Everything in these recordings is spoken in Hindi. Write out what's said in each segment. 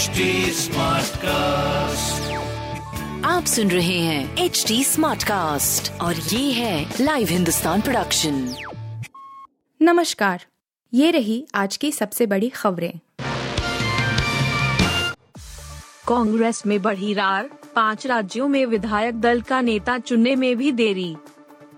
HD कास्ट आप सुन रहे हैं एच डी स्मार्ट कास्ट और ये है लाइव हिंदुस्तान प्रोडक्शन नमस्कार ये रही आज की सबसे बड़ी खबरें। कांग्रेस में बढ़ी रार पाँच राज्यों में विधायक दल का नेता चुनने में भी देरी।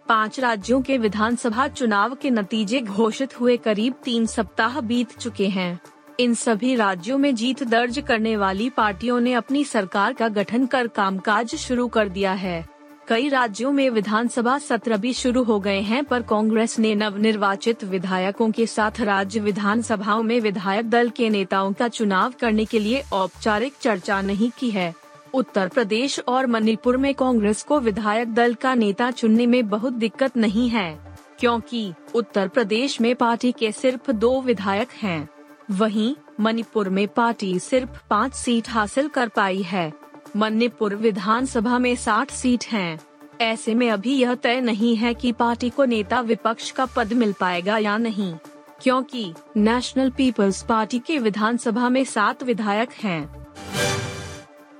पाँच राज्यों के विधानसभा चुनाव के नतीजे घोषित हुए करीब तीन सप्ताह बीत चुके हैं। इन सभी राज्यों में जीत दर्ज करने वाली पार्टियों ने अपनी सरकार का गठन कर कामकाज शुरू कर दिया है। कई राज्यों में विधानसभा सत्र भी शुरू हो गए हैं, पर कांग्रेस ने नव निर्वाचित विधायकों के साथ राज्य विधानसभाओं में विधायक दल के नेताओं का चुनाव करने के लिए औपचारिक चर्चा नहीं की है। उत्तर प्रदेश और मणिपुर में कांग्रेस को विधायक दल का नेता चुनने में बहुत दिक्कत नहीं है, क्योंकि उत्तर प्रदेश में पार्टी के सिर्फ़ दो विधायक हैं। वहीं, मणिपुर में पार्टी सिर्फ़ पाँच सीट हासिल कर पाई है मणिपुर विधानसभा में 60 सीट हैं। ऐसे में अभी यह तय नहीं है कि पार्टी को नेता विपक्ष का पद मिल पाएगा या नहीं, क्योंकि नेशनल पीपल्स पार्टी के विधानसभा में सात विधायक हैं।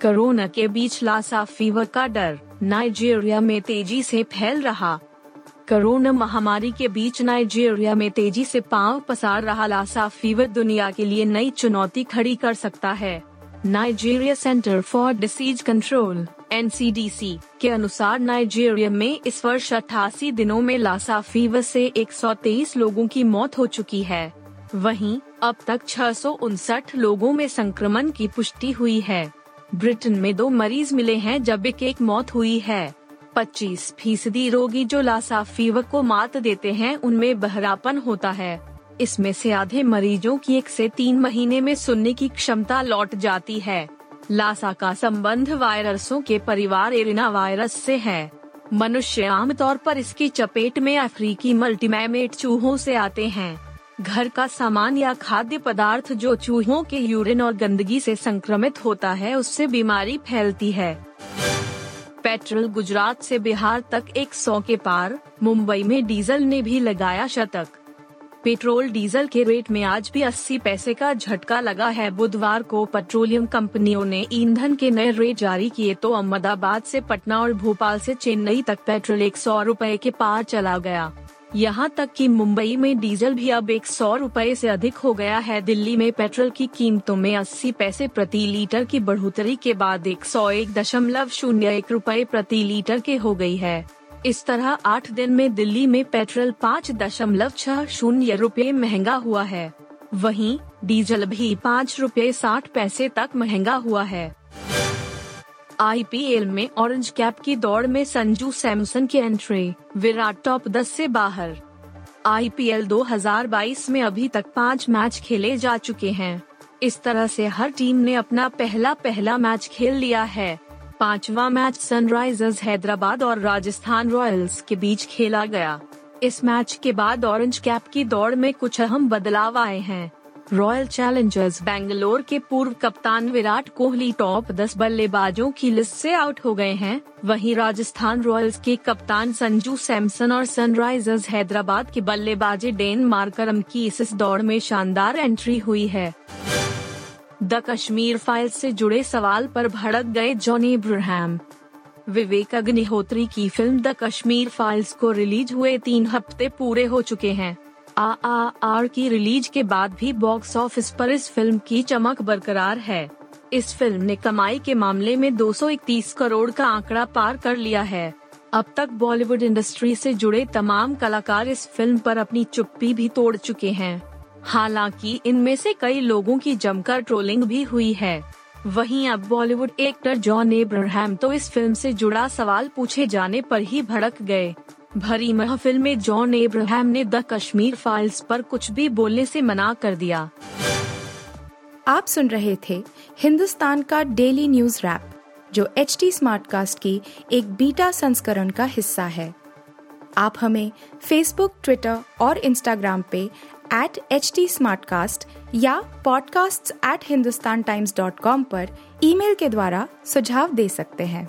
कोरोना के बीच लासा फीवर का डर, नाइजीरिया में तेज़ी से फैल रहा कोरोना महामारी के बीच नाइजीरिया में तेज़ी से पाँव पसार रहा लासा फीवर दुनिया के लिए नई चुनौती खड़ी कर सकता है। Nigeria centre for disease control, NCDC, के अनुसार नाइजीरिया में इस वर्ष अठासी दिनों में लासा फीवर से एक लोगों की मौत हो चुकी है। वहीं, अब तक छह लोगों में संक्रमण की पुष्टि हुई है। ब्रिटेन में दो मरीज़ मिले हैं जब एक एक मौत हुई है। 25 फ़ीसदी रोगी जो लासा फीवर को मात देते हैं, उनमें बहरापन होता है। इसमें से आधे मरीजों की एक से तीन महीने में सुनने की क्षमता लौट जाती है। लासा का संबंध वायरसों के परिवार एरिना वायरस से है। मनुष्य आमतौर पर इसकी चपेट में अफ्रीकी मल्टीमैमेट चूहों से आते हैं। घर का सामान या खाद्य पदार्थ जो चूहों के यूरिन और गंदगी से संक्रमित होता है, उससे बीमारी फैलती है। पेट्रोल गुजरात से बिहार तक 100 के पार, मुंबई में डीजल ने भी लगाया शतक। पेट्रोल डीजल के रेट में आज भी 80 पैसे का झटका लगा है। बुधवार को पेट्रोलियम कंपनियों ने ईंधन के नए रेट जारी किए तो अहमदाबाद से पटना और भोपाल से चेन्नई तक पेट्रोल एक सौ के पार चला गया। यहाँ तक कि मुंबई में डीजल भी अब एक सौ रूपए ऐसी अधिक हो गया है। दिल्ली में पेट्रोल की कीमतों में 80 पैसे प्रति लीटर की बढ़ोतरी के बाद एक सौ एक दशमलव शून्य एक रूपए प्रति लीटर के हो गई है। इस तरह आठ दिन में दिल्ली में पेट्रोल पाँच दशमलव छह शून्य रूपए महँगा हुआ है। वहीं डीजल भी पाँच रूपए साठ पैसे तक महँगा हुआ है। आईपीएल में ऑरेंज कैप की दौड़ में संजू सैमसन की एंट्री विराट टॉप 10 से बाहर। आईपीएल 2022 में अभी तक पाँच मैच खेले जा चुके हैं। इस तरह से हर टीम ने अपना पहला पहला मैच खेल लिया है। पांचवा मैच सनराइजर्स हैदराबाद और राजस्थान रॉयल्स के बीच खेला गया। इस मैच के बाद ऑरेंज कैप की दौड़ में कुछ अहम बदलाव आए हैं। रॉयल चैलेंजर्स बेंगलोर के पूर्व कप्तान विराट कोहली टॉप 10 बल्लेबाजों की लिस्ट से आउट हो गए हैं। वहीं राजस्थान रॉयल्स के कप्तान संजू सैमसन और सनराइजर्स हैदराबाद के बल्लेबाजी डेन मार्करम की इस दौड़ में शानदार एंट्री हुई है। द कश्मीर फ़ाइल से जुड़े सवाल पर भड़क गए जॉनी इब्राहिम विवेक अग्निहोत्री की फ़िल्म द कश्मीर फाइल्स को रिलीज़ हुए तीन हफ़्ते पूरे हो चुके हैं। आ आ आर की रिलीज़ के बाद भी बॉक्स ऑफ़िस पर इस फ़िल्म की चमक बरकरार है। इस फ़िल्म ने कमाई के मामले में 231 करोड़ का आंकड़ा पार कर लिया है। अब तक बॉलीवुड इंडस्ट्री से जुड़े तमाम कलाकार इस फ़िल्म पर अपनी चुप्पी भी तोड़ चुके हैं। हालाँकि इनमें से कई लोगों की जमकर ट्रोलिंग भी हुई है। वहीं अब बॉलीवुड एक्टर जॉन एब्राहम तो इस फ़िल्म से जुड़ा सवाल पूछे जाने पर ही भड़क गए। भरी महफिल में जॉन एब्राहम ने द कश्मीर फाइल्स पर कुछ भी बोलने से मना कर दिया। आप सुन रहे थे हिंदुस्तान का डेली न्यूज़ रैप, जो एच टी स्मार्ट कास्ट की एक बीटा संस्करण का हिस्सा है। आप हमें फेसबुक ट्विटर और इंस्टाग्राम पे एट एच टी या podcasts@hindustantimes.com पर ईमेल के द्वारा सुझाव दे सकते हैं।